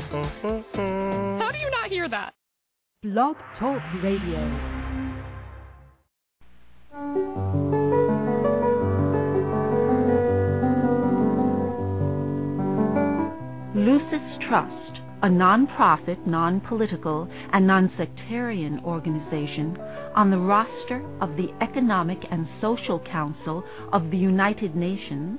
Mm-hmm. How do you not hear that? Blog Talk Radio. Lucis Trust, a non-profit, non-political, and non-sectarian organization on the roster of the Economic and Social Council of the United Nations,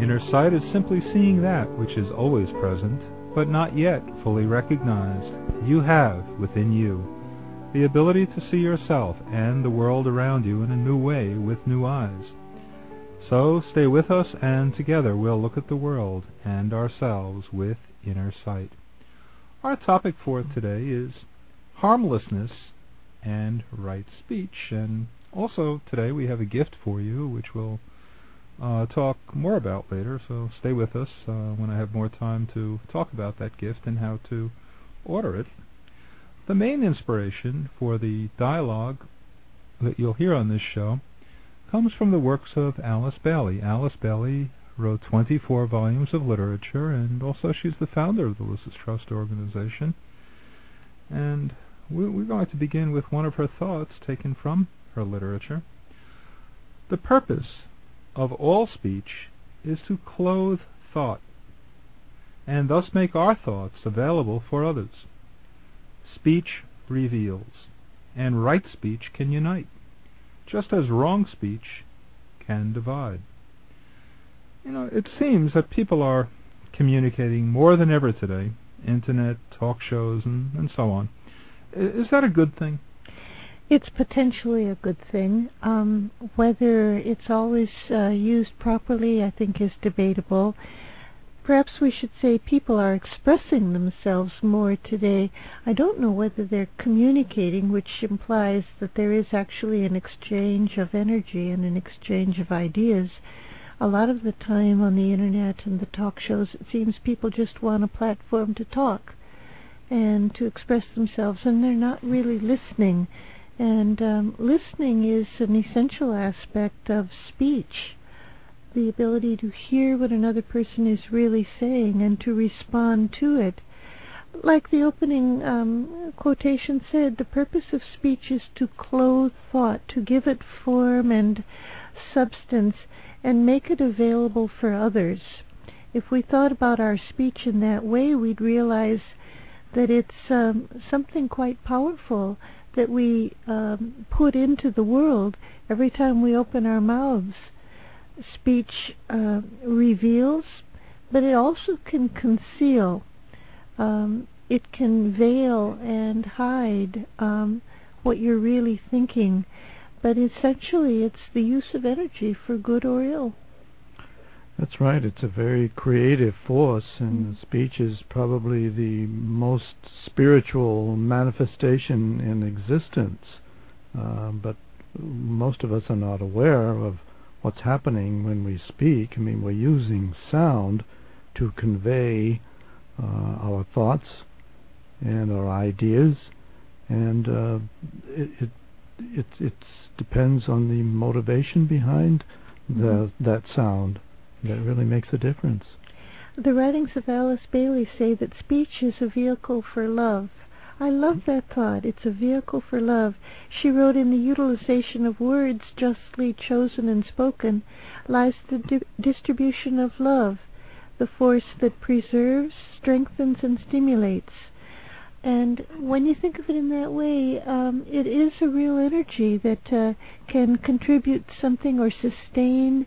Inner sight is simply seeing that which is always present, but not yet fully recognized. You have within you the ability to see yourself and the world around you in a new way with new eyes. So stay with us, and together we'll look at the world and ourselves with inner sight. Our topic for today is harmlessness and right speech, and also today we have a gift for you, which we'll uh, talk more about later. So stay with us uh, when I have more time to talk about that gift and how to order it. The main inspiration for the dialogue that you'll hear on this show comes from the works of Alice Bailey. Alice Bailey wrote 24 volumes of literature, and also she's the founder of the Lucis Trust organization. And we're going to begin with one of her thoughts taken from her literature. The purpose of all speech is to clothe thought, and thus make our thoughts available for others. Speech reveals, and right speech can unite, just as wrong speech can divide. You know, it seems that people are communicating more than ever today, internet, talk shows, and, and so on. Is that a good thing? It's potentially a good thing. Um, whether it's always uh, used properly, I think, is debatable. Perhaps we should say people are expressing themselves more today. I don't know whether they're communicating, which implies that there is actually an exchange of energy and an exchange of ideas. A lot of the time on the internet and the talk shows, it seems people just want a platform to talk and to express themselves, and they're not really listening and um, listening is an essential aspect of speech the ability to hear what another person is really saying and to respond to it. Like the opening um, quotation said, the purpose of speech is to clothe thought, to give it form and substance, and make it available for others. If we thought about our speech in that way, we'd realize that it's um, something quite powerful that we um, put into the world every time we open our mouths. Speech uh, reveals, but it also can conceal. Um, it can veil and hide um, what you're really thinking. But essentially, it's the use of energy for good or ill. That's right. It's a very creative force, and mm. speech is probably the most spiritual manifestation in existence. Uh, but most of us are not aware of what's happening when we speak. I mean, we're using sound to convey uh, our thoughts and our ideas, and uh, it, it it it depends on the motivation behind the, mm-hmm. that sound. That really makes a difference. The writings of Alice Bailey say that speech is a vehicle for love. I love that thought. It's a vehicle for love. She wrote in the utilization of words justly chosen and spoken lies the di- distribution of love, the force that preserves, strengthens, and stimulates. And when you think of it in that way, um, it is a real energy that uh, can contribute something or sustain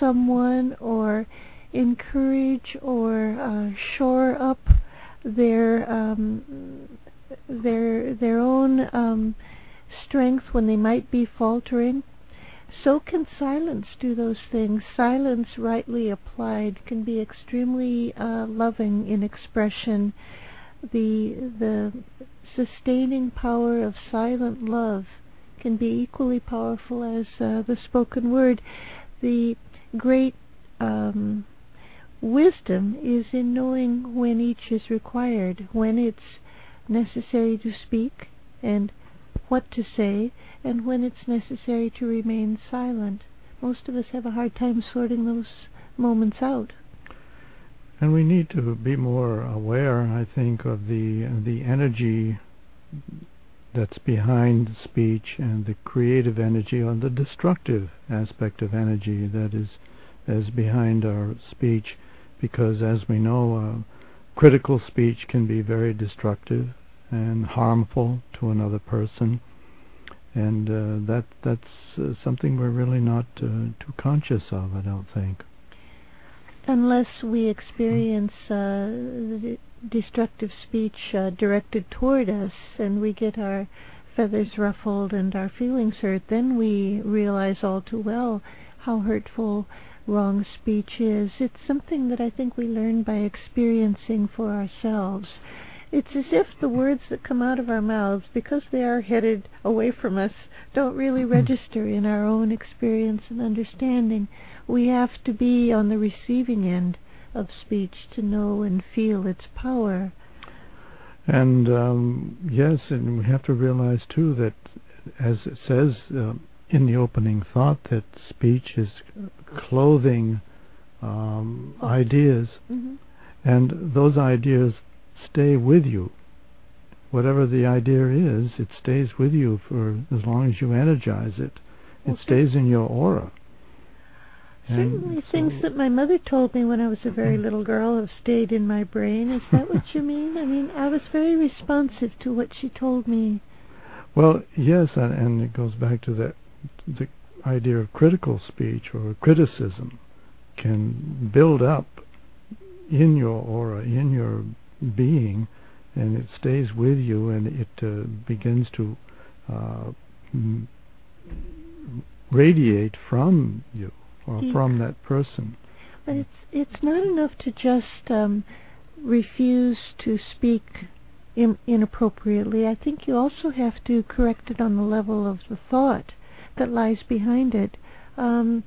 someone or encourage or uh, shore up their um, their their own um, strength when they might be faltering. So can silence do those things. Silence, rightly applied, can be extremely uh, loving in expression. The the sustaining power of silent love can be equally powerful as uh, the spoken word. The great um, wisdom is in knowing when each is required, when it's necessary to speak, and what to say, and when it's necessary to remain silent. Most of us have a hard time sorting those moments out. And we need to be more aware, I think, of the the energy that's behind speech and the creative energy or the destructive aspect of energy that is is behind our speech. Because as we know uh, critical speech can be very destructive and harmful to another person. And uh, that that's uh, something we're really not uh, too conscious of I don't think unless we experience uh, destructive speech uh, directed toward us and we get our feathers ruffled and our feelings hurt, then we realize all too well how hurtful wrong speech is. It's something that I think we learn by experiencing for ourselves. It's as if the words that come out of our mouths, because they are headed away from us, don't really register in our own experience and understanding. We have to be on the receiving end of speech to know and feel its power. And um, yes, and we have to realize too that, as it says uh, in the opening thought, that speech is clothing um, Oh. ideas, Mm-hmm. and those ideas stay with you. Whatever the idea is, it stays with you for as long as you energize it. It Okay. stays in your aura. And Certainly, so- things that my mother told me when I was a very little girl have stayed in my brain. Is that what you mean? I mean, I was very responsive to what she told me. Well, yes, and, and it goes back to that the idea of critical speech or criticism can build up in your aura, in your being, and it stays with you, and it uh, begins to uh, radiate from you or Yeah. from that person. But it's it's not enough to just um, refuse to speak in, inappropriately. I think you also have to correct it on the level of the thought that lies behind it. Um,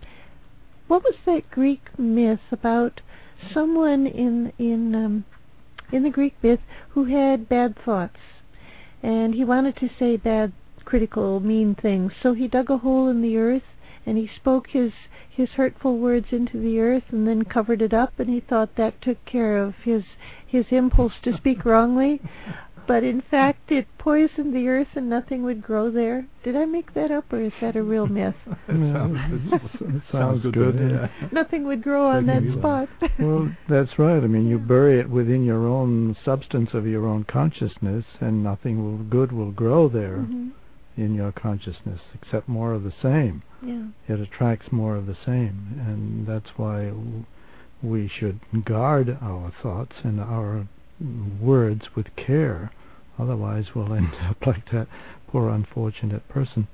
what was that Greek myth about someone in in um, in the Greek myth who had bad thoughts, and he wanted to say bad, critical, mean things, so he dug a hole in the earth and he spoke his his hurtful words into the earth and then covered it up and he thought that took care of his his impulse to speak wrongly but in fact it poisoned the earth and nothing would grow there did i make that up or is that a real myth That Yeah, sounds, it it sounds good. good, yeah. yeah. nothing would grow on that spot well, that's right. I mean, you bury it within your own substance of your own consciousness, and nothing will, good will grow there Mhm. in your consciousness, except more of the same. yeah It attracts more of the same, and that's why we should guard our thoughts and our words with care. Otherwise, we'll end up like that poor unfortunate person.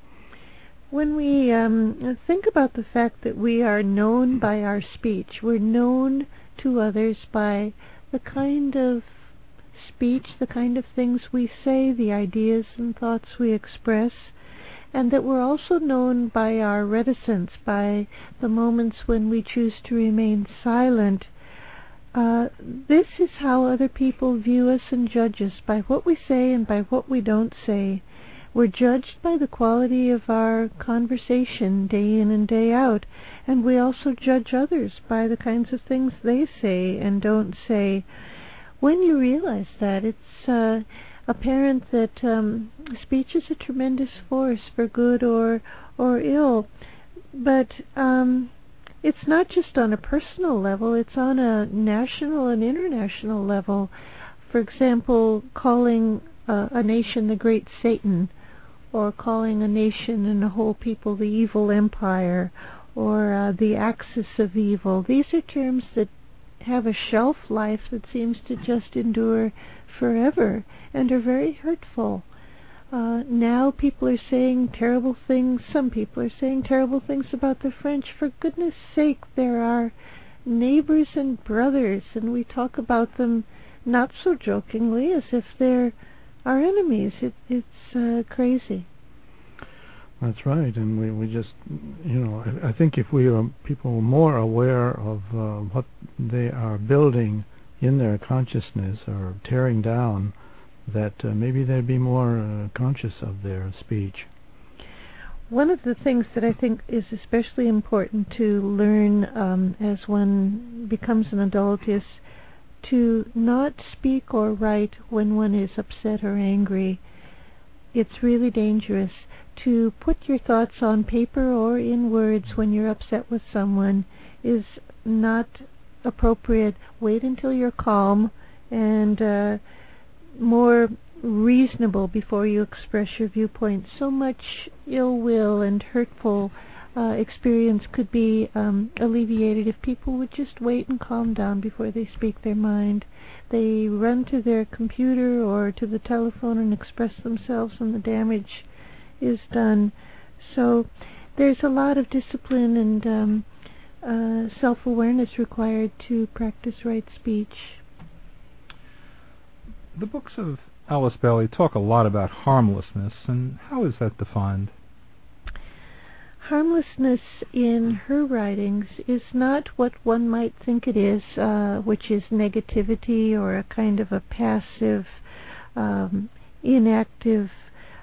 When we um, think about the fact that we are known by our speech, we're known to others by the kind of speech, the kind of things we say, the ideas and thoughts we express, and that we're also known by our reticence, by the moments when we choose to remain silent. Uh, this is how other people view us and judge us by what we say and by what we don't say. We're judged by the quality of our conversation day in and day out, and we also judge others by the kinds of things they say and don't say. When you realize that, it's uh, apparent that um, speech is a tremendous force for good or or ill, but um, it's not just on a personal level; it's on a national and international level. For example, calling uh, a nation the great Satan, or calling a nation and a whole people the evil empire, or uh, the axis of evil. These are terms that have a shelf life that seems to just endure forever and are very hurtful. Uh, now people are saying terrible things. Some people are saying terrible things about the French. For goodness sake, there are neighbors and brothers, and we talk about them not so jokingly as if they're our enemies. It, it's uh, crazy. That's right, and we, we just, you know, I, I think if we are people more aware of uh, what they are building in their consciousness or tearing down, that uh, maybe they'd be more uh, conscious of their speech. One of the things that I think is especially important to learn um, as one becomes an adult is to not speak or write when one is upset or angry. It's really dangerous to put your thoughts on paper or in words when you're upset with someone is not appropriate. Wait until you're calm and uh, more reasonable before you express your viewpoint. So much ill will and hurtful uh, experience could be um, alleviated if people would just wait and calm down before they speak their mind. They run to their computer or to the telephone and express themselves, and the damage is done. So there's a lot of discipline and um, uh, self awareness required to practice right speech. The books of Alice Bailey talk a lot about harmlessness, and how is that defined? Harmlessness in her writings is not what one might think it is, uh, which is negativity or a kind of a passive, um, inactive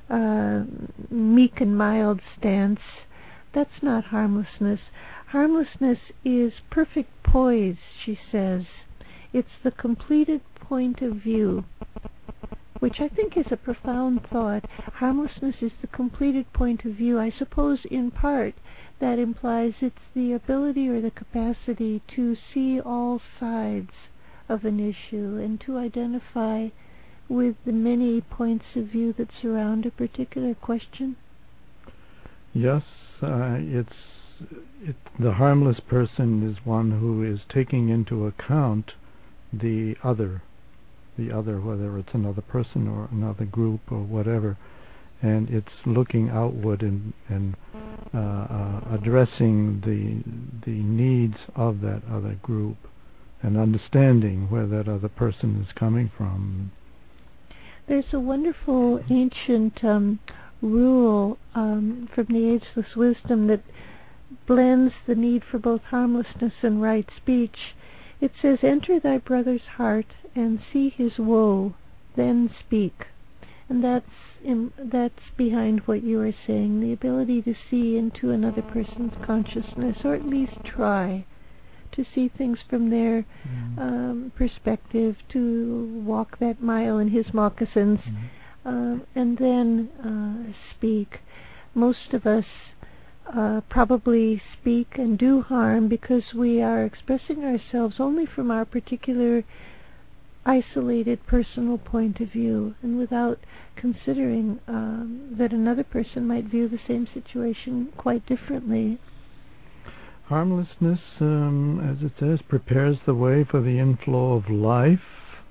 uh, meek and mild stance. That's not harmlessness. Harmlessness is perfect poise, she says. It's the completed point of view, which I think is a profound thought. Harmlessness is the completed point of view. I suppose, in part, that implies it's the ability or the capacity to see all sides of an issue and to identify with the many points of view that surround a particular question? Yes, uh, it's it, the harmless person is one who is taking into account the other, the other, whether it's another person or another group or whatever, and it's looking outward and and uh, uh, addressing the the needs of that other group and understanding where that other person is coming from there's a wonderful ancient um, rule um, from the Ageless Wisdom that blends the need for both harmlessness and right speech. It says, Enter thy brother's heart and see his woe, then speak. And that's in, that's behind what you are saying, the ability to see into another person's consciousness, or at least try to see things from their mm. um, perspective, to walk that mile in his moccasins, mm. uh, and then uh, speak. Most of us uh, probably speak and do harm because we are expressing ourselves only from our particular isolated personal point of view and without considering um, that another person might view the same situation quite differently Harmlessness, um, as it says, prepares the way for the inflow of life.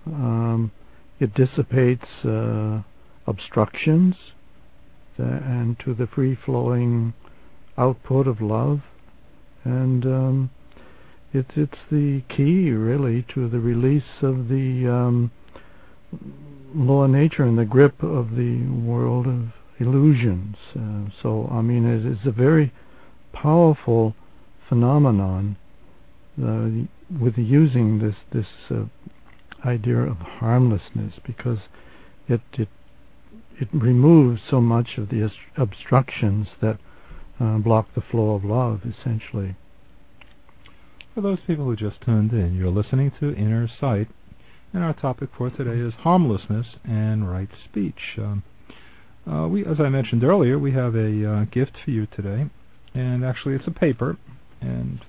Um, it dissipates uh, obstructions uh, and to the free flowing output of love. And um, it's it's the key, really, to the release of the um, law of nature and the grip of the world of illusions. Uh, so, I mean, it's, it's a very powerful phenomenon uh, with using this this uh, idea of harmlessness because it it it removes so much of the obstructions that uh, block the flow of love essentially. For those people who just tuned in, you're listening to Inner Sight, and our topic for today is harmlessness and right speech. Um, uh, we, as I mentioned earlier, we have a uh, gift for you today, and actually it's a paper and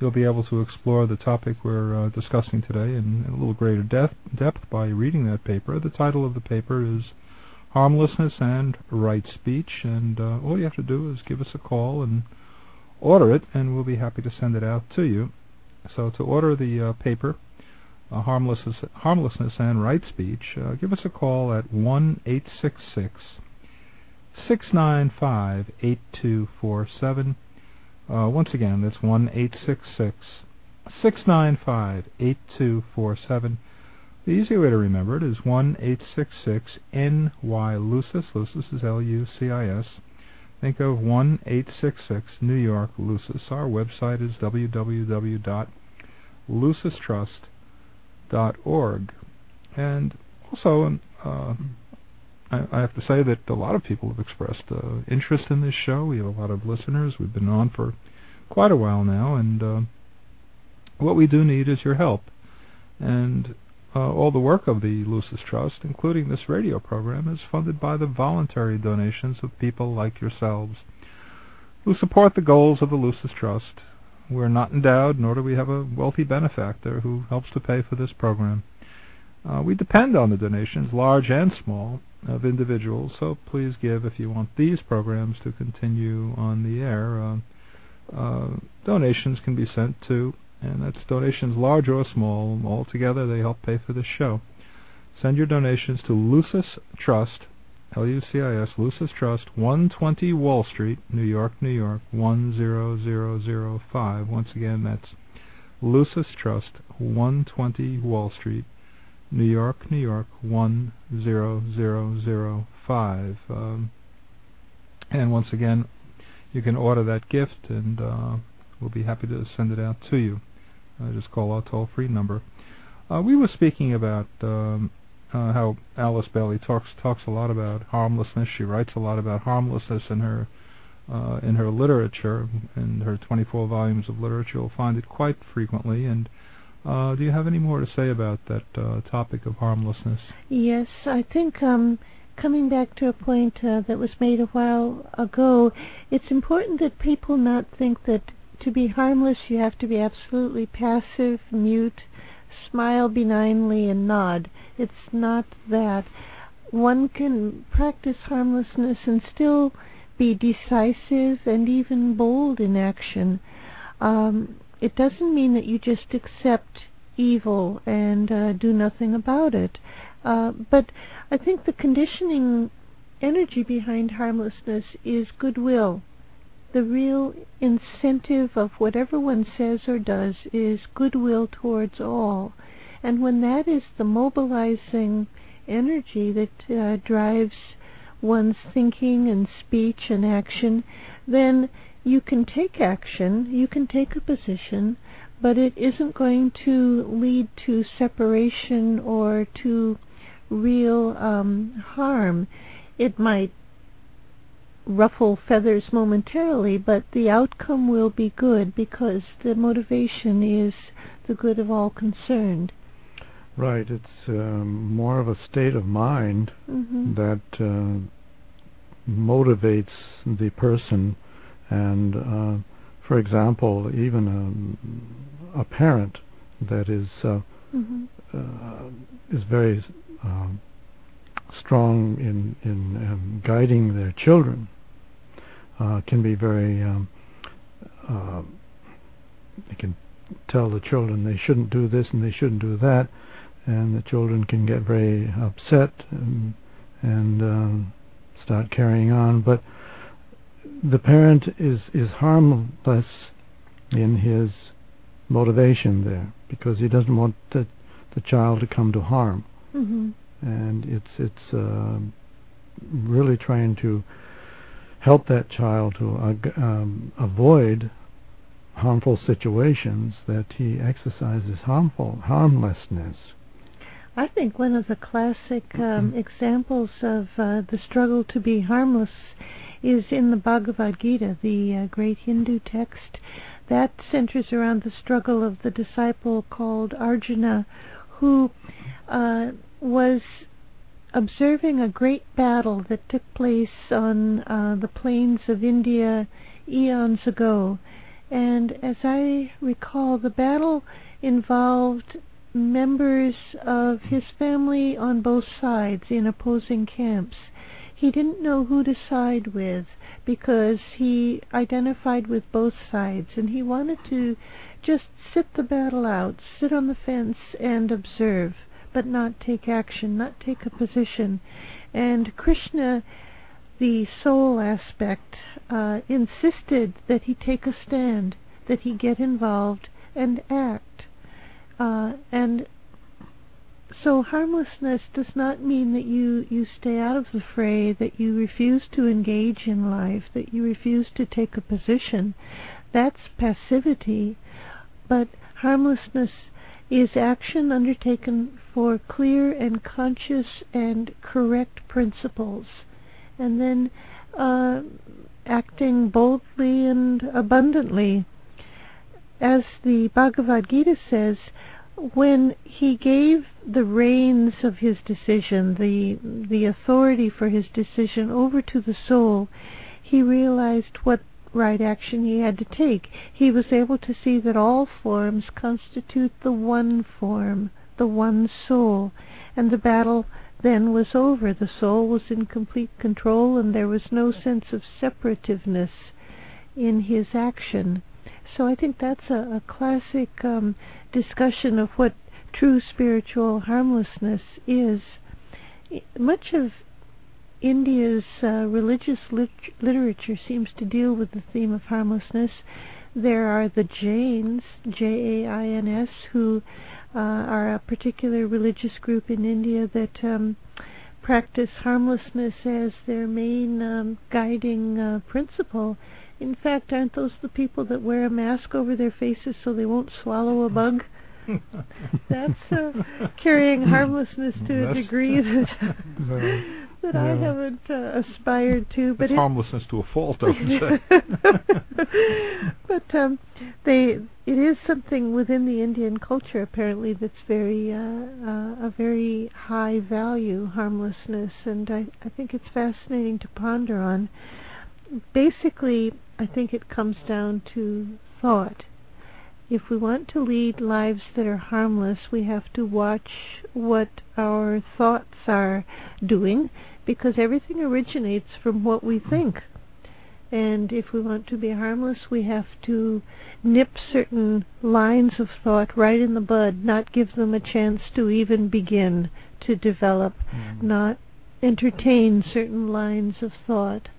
you'll be able to explore the topic we're uh, discussing today in, in, a little greater depth, depth by reading that paper. The title of the paper is harmlessness and right speech. And uh, all you have to do is give us a call and order it, and we'll be happy to send it out to you. So to order the uh, paper, uh, harmlessness, harmlessness and right speech, uh, give us a call at one eight six six six nine five eight two four seven. Uh, once again, that's one eight six six six nine five eight two four seven. The easy way to remember it is one eight six six NY Lucis. Lucis is L U C I S. Think of one eight six six New York Lucis. Our website is www.lucistrust.org. And also, uh, I, I have to say that a lot of people have expressed uh, interest in this show. We have a lot of listeners. We've been on for quite a while now, and uh, what we do need is your help. And uh, all the work of the Lucis Trust, including this radio program, is funded by the voluntary donations of people like yourselves who support the goals of the Lucis Trust. We're not endowed, nor do we have a wealthy benefactor who helps to pay for this program. Uh, we depend on the donations, large and small, of individuals, so please give if you want these programs to continue on the air. Uh, uh, donations can be sent to, and that's donations large or small, all together they help pay for this show. Send your donations to Lucis Trust, L-U-C-I-S, Lucis Trust, 120 Wall Street, New York, New York, 10005. Once again, that's Lucis Trust, 120 Wall Street, New York, New York, 10005. Um, and once again, you can order that gift, and uh, we'll be happy to send it out to you. Just call our toll-free number. Uh, we were speaking about um, uh, how Alice Bailey talks talks a lot about harmlessness. She writes a lot about harmlessness in her uh, in her literature. In her 24 volumes of literature, you'll find it quite frequently. And uh, do you have any more to say about that uh, topic of harmlessness? Yes, I think um, coming back to a point uh, that was made a while ago, it's important that people not think that to be harmless you have to be absolutely passive, mute, smile benignly, and nod. It's not that. One can practice harmlessness and still be decisive and even bold in action. Um, it doesn't mean that you just accept evil and uh, do nothing about it. Uh, but I think the conditioning energy behind harmlessness is goodwill. The real incentive of whatever one says or does is goodwill towards all. And when that is the mobilizing energy that uh, drives one's thinking and speech and action, then you can take action, you can take a position, but it isn't going to lead to separation or to real um, harm. It might ruffle feathers momentarily, but the outcome will be good because the motivation is the good of all concerned. Right. It's um, more of a state of mind mm-hmm. that uh, motivates the person and uh, for example, even a, a parent that is uh, mm-hmm. uh, is very um, strong in in um, guiding their children uh, can be very um, uh, they can tell the children they shouldn't do this and they shouldn't do that, and the children can get very upset and and um, start carrying on, but the parent is is harmless in his motivation there because he doesn't want the the child to come to harm, mm-hmm. And it's it's uh, really trying to help that child to uh, um, avoid harmful situations that he exercises harmful harmlessness. I think one of the classic um, examples of uh, the struggle to be harmless is in the Bhagavad Gita, the uh, great Hindu text. That centers around the struggle of the disciple called Arjuna, who uh, was observing a great battle that took place on uh, the plains of India eons ago. And as I recall, the battle involved members of his family on both sides in opposing camps he didn't know who to side with because he identified with both sides and he wanted to just sit the battle out, sit on the fence and observe, but not take action, not take a position. And Krishna, the soul aspect, uh, insisted that he take a stand, that he get involved and act. Uh, and so harmlessness does not mean that you, you stay out of the fray, that you refuse to engage in life, that you refuse to take a position. That's passivity. But harmlessness is action undertaken for clear and conscious and correct principles. And then uh, acting boldly and abundantly. As the Bhagavad Gita says, when he gave the reins of his decision, the the authority for his decision over to the soul, he realized what right action he had to take. He was able to see that all forms constitute the one form, the one soul, and the battle then was over. The soul was in complete control, and there was no sense of separativeness in his action. So I think that's a, a classic um, discussion of what true spiritual harmlessness is. Much of India's uh, religious lit- literature seems to deal with the theme of harmlessness. There are the Jains, J A I N S, who uh, are a particular religious group in India that um, practice harmlessness as their main um, guiding uh, principle. In fact, aren't those the people that wear a mask over their faces so they won't swallow a bug? That's uh, carrying harmlessness to a degree that that I haven't uh, aspired to. But it's it, harmlessness to a fault, I would say. but um, they it is something within the Indian culture apparently that's very uh, uh, a very high value harmlessness, and I I think it's fascinating to ponder on. Basically, I think it comes down to thought if we want to lead lives that are harmless, we have to watch what our thoughts are doing because everything originates from what we think. And if we want to be harmless, we have to nip certain lines of thought right in the bud, not give them a chance to even begin to develop, mm. not entertain certain lines of thought.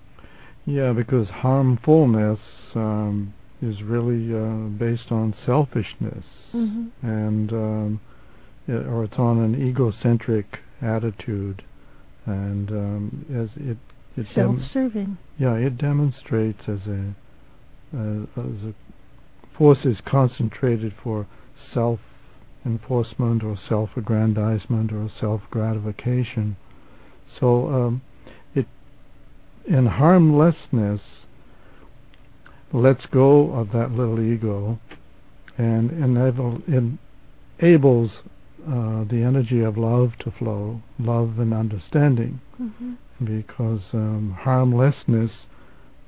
Yeah, because harmfulness um, is really uh, based on selfishness, mm-hmm. and um, it, or it's on an egocentric attitude, and um, as it it self-serving. Dem- yeah, it demonstrates as a uh, as a force is concentrated for self enforcement or self aggrandizement or self gratification. So um, it in harmlessness lets go of that little ego and enable, enables uh, the energy of love to flow, love and understanding, mm-hmm. because um, harmlessness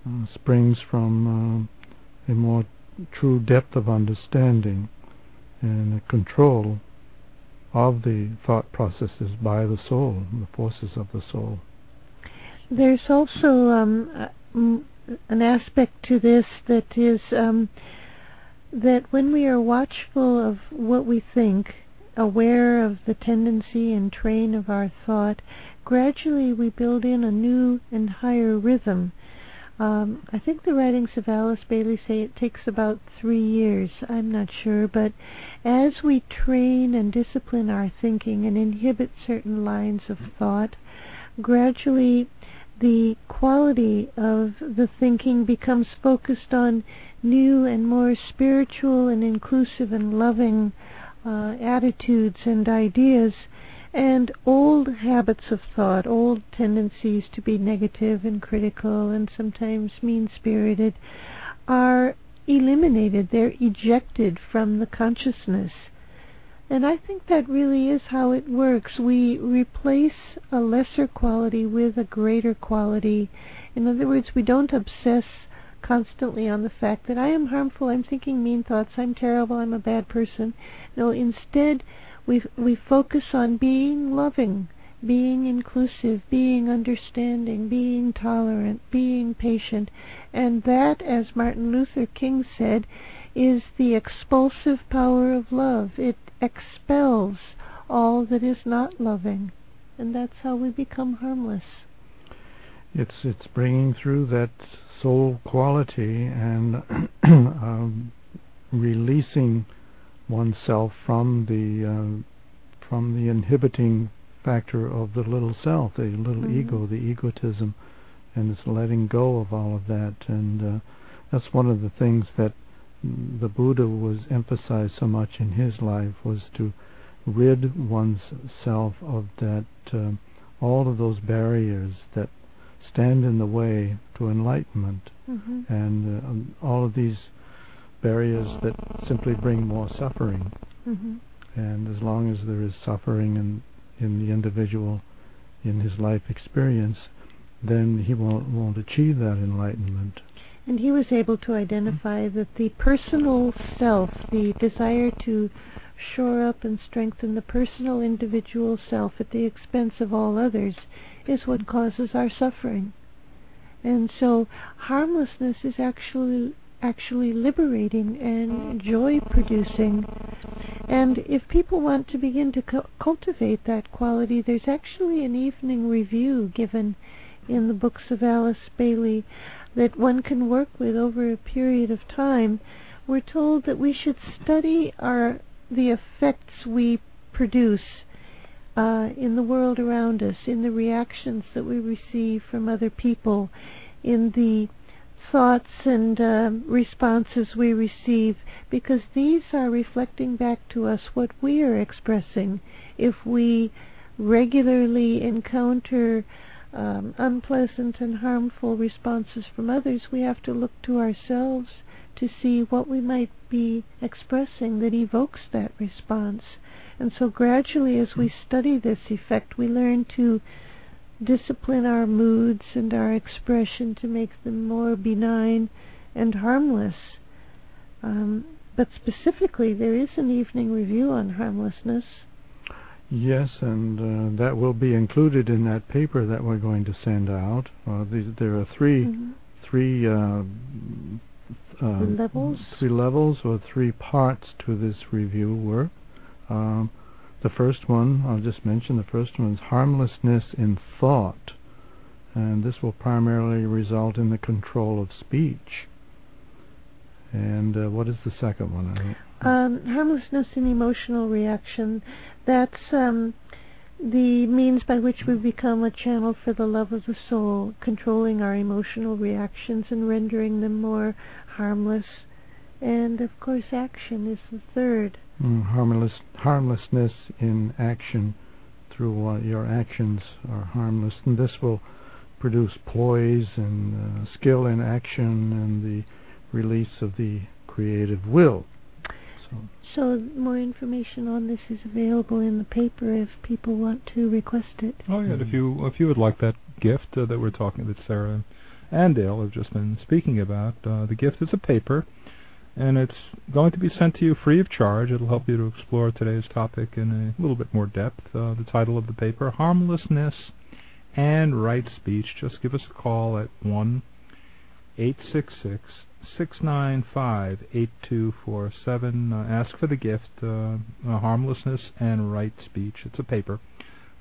uh, springs from uh, a more true depth of understanding and control of the thought processes by the soul, the forces of the soul. There's also um, an aspect to this that is um, that when we are watchful of what we think, aware of the tendency and train of our thought, gradually we build in a new and higher rhythm. Um, I think the writings of Alice Bailey say it takes about three years. I'm not sure, but as we train and discipline our thinking and inhibit certain lines of thought, gradually the quality of the thinking becomes focused on new and more spiritual and inclusive and loving uh, attitudes and ideas, and old habits of thought, old tendencies to be negative and critical and sometimes mean spirited, are eliminated. They're ejected from the consciousness. And I think that really is how it works. We replace a lesser quality with a greater quality. In other words, we don't obsess constantly on the fact that I am harmful, I'm thinking mean thoughts, I'm terrible, I'm a bad person. No, instead we we focus on being loving, being inclusive, being understanding, being tolerant, being patient. And that, as Martin Luther King said, is the expulsive power of love. It expels all that is not loving. And that's how we become harmless. It's it's bringing through that soul quality and um, releasing oneself from the uh, from the inhibiting factor of the little self, the little Mhm. ego, the egotism, and it's letting go of all of that. And uh, that's one of the things that the Buddha was emphasized so much in his life was to rid one's self of that uh, all of those barriers that stand in the way to enlightenment. Hmm and uh, um, all of these barriers that simply bring more suffering. Hmm and as long as there is suffering in in the individual in his life experience then he won't won't achieve that enlightenment And he was able to identify that the personal self, the desire to shore up and strengthen the personal individual self at the expense of all others, is what causes our suffering. And so harmlessness is actually actually liberating and joy producing. And if people want to begin to cu- cultivate that quality, there's actually an evening review given in the books of Alice Bailey that one can work with over a period of time. We're told that we should study our the effects we produce uh, in the world around us, in the reactions that we receive from other people, in the thoughts and uh, responses we receive, because these are reflecting back to us what we are expressing. If we regularly encounter um, unpleasant and harmful responses from others, we have to look to ourselves to see what we might be expressing that evokes that response. And so, gradually, as we study this effect, we learn to discipline our moods and our expression to make them more benign and harmless. Um, but specifically, there is an evening review on harmlessness. Yes, and uh, that will be included in that paper that we're going to send out. Uh, these, there are 3 Mhm. three uh, uh, levels? three levels or three parts to this review work. Um, the first one, I'll just mention, the first one is harmlessness in thought, and this will primarily result in the control of speech. And uh, what is the second one? Um, harmlessness in emotional reaction. That's um, the means by which we become a channel for the love of the soul, controlling our emotional reactions and rendering them more harmless. And of course, action is the third. Mm, harmless, harmlessness in action through what your actions are harmless, and this will produce poise and uh, skill in action and the release of the creative will. So, So, more information on this is available in the paper if people want to request it. Oh yeah, and if you if you would like that gift uh, that we're talking that Sarah and Dale have just been speaking about, uh, the gift is a paper, and it's going to be sent to you free of charge. It'll help you to explore today's topic in a little bit more depth. Uh, the title of the paper: Harmlessness and Right Speech. Just give us a call at one eight six six six nine five eight two four seven. Uh, ask for the gift: uh, uh, Harmlessness and Right Speech. It's a paper.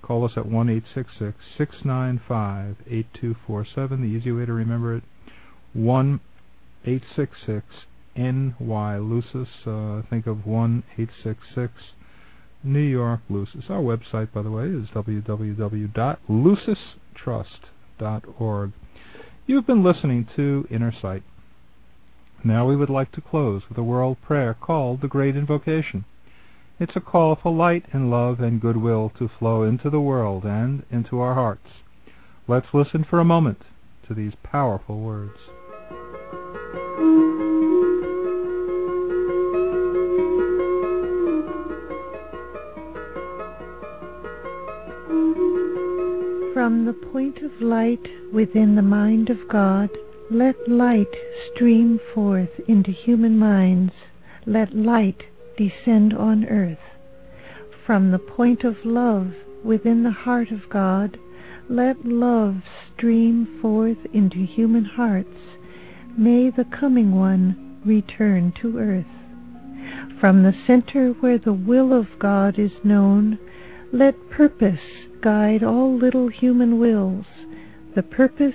Call us at 1 866 695 8247. The easy way to remember it 1 866 NY Lucis. Uh, think of 1 866 New York Lucis. Our website, by the way, is www.lucistrust.org. You've been listening to Inner Sight. Now we would like to close with a world prayer called the Great Invocation. It's a call for light and love and goodwill to flow into the world and into our hearts. Let's listen for a moment to these powerful words. From the point of light within the mind of God, let light stream forth into human minds. Let light descend on earth. From the point of love within the heart of God, let love stream forth into human hearts. May the coming one return to earth. From the center where the will of God is known, let purpose guide all little human wills, the purpose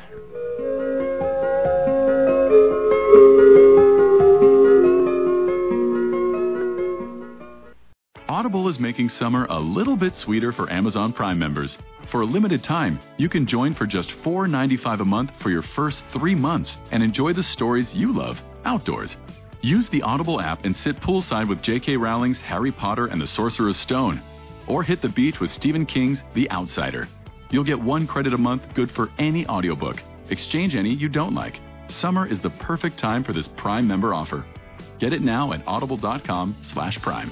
Audible is making summer a little bit sweeter for Amazon Prime members. For a limited time, you can join for just $4.95 a month for your first three months and enjoy the stories you love outdoors. Use the Audible app and sit poolside with J.K. Rowling's Harry Potter and the Sorcerer's Stone, or hit the beach with Stephen King's The Outsider. You'll get one credit a month good for any audiobook. Exchange any you don't like. Summer is the perfect time for this Prime member offer. Get it now at audible.com/prime.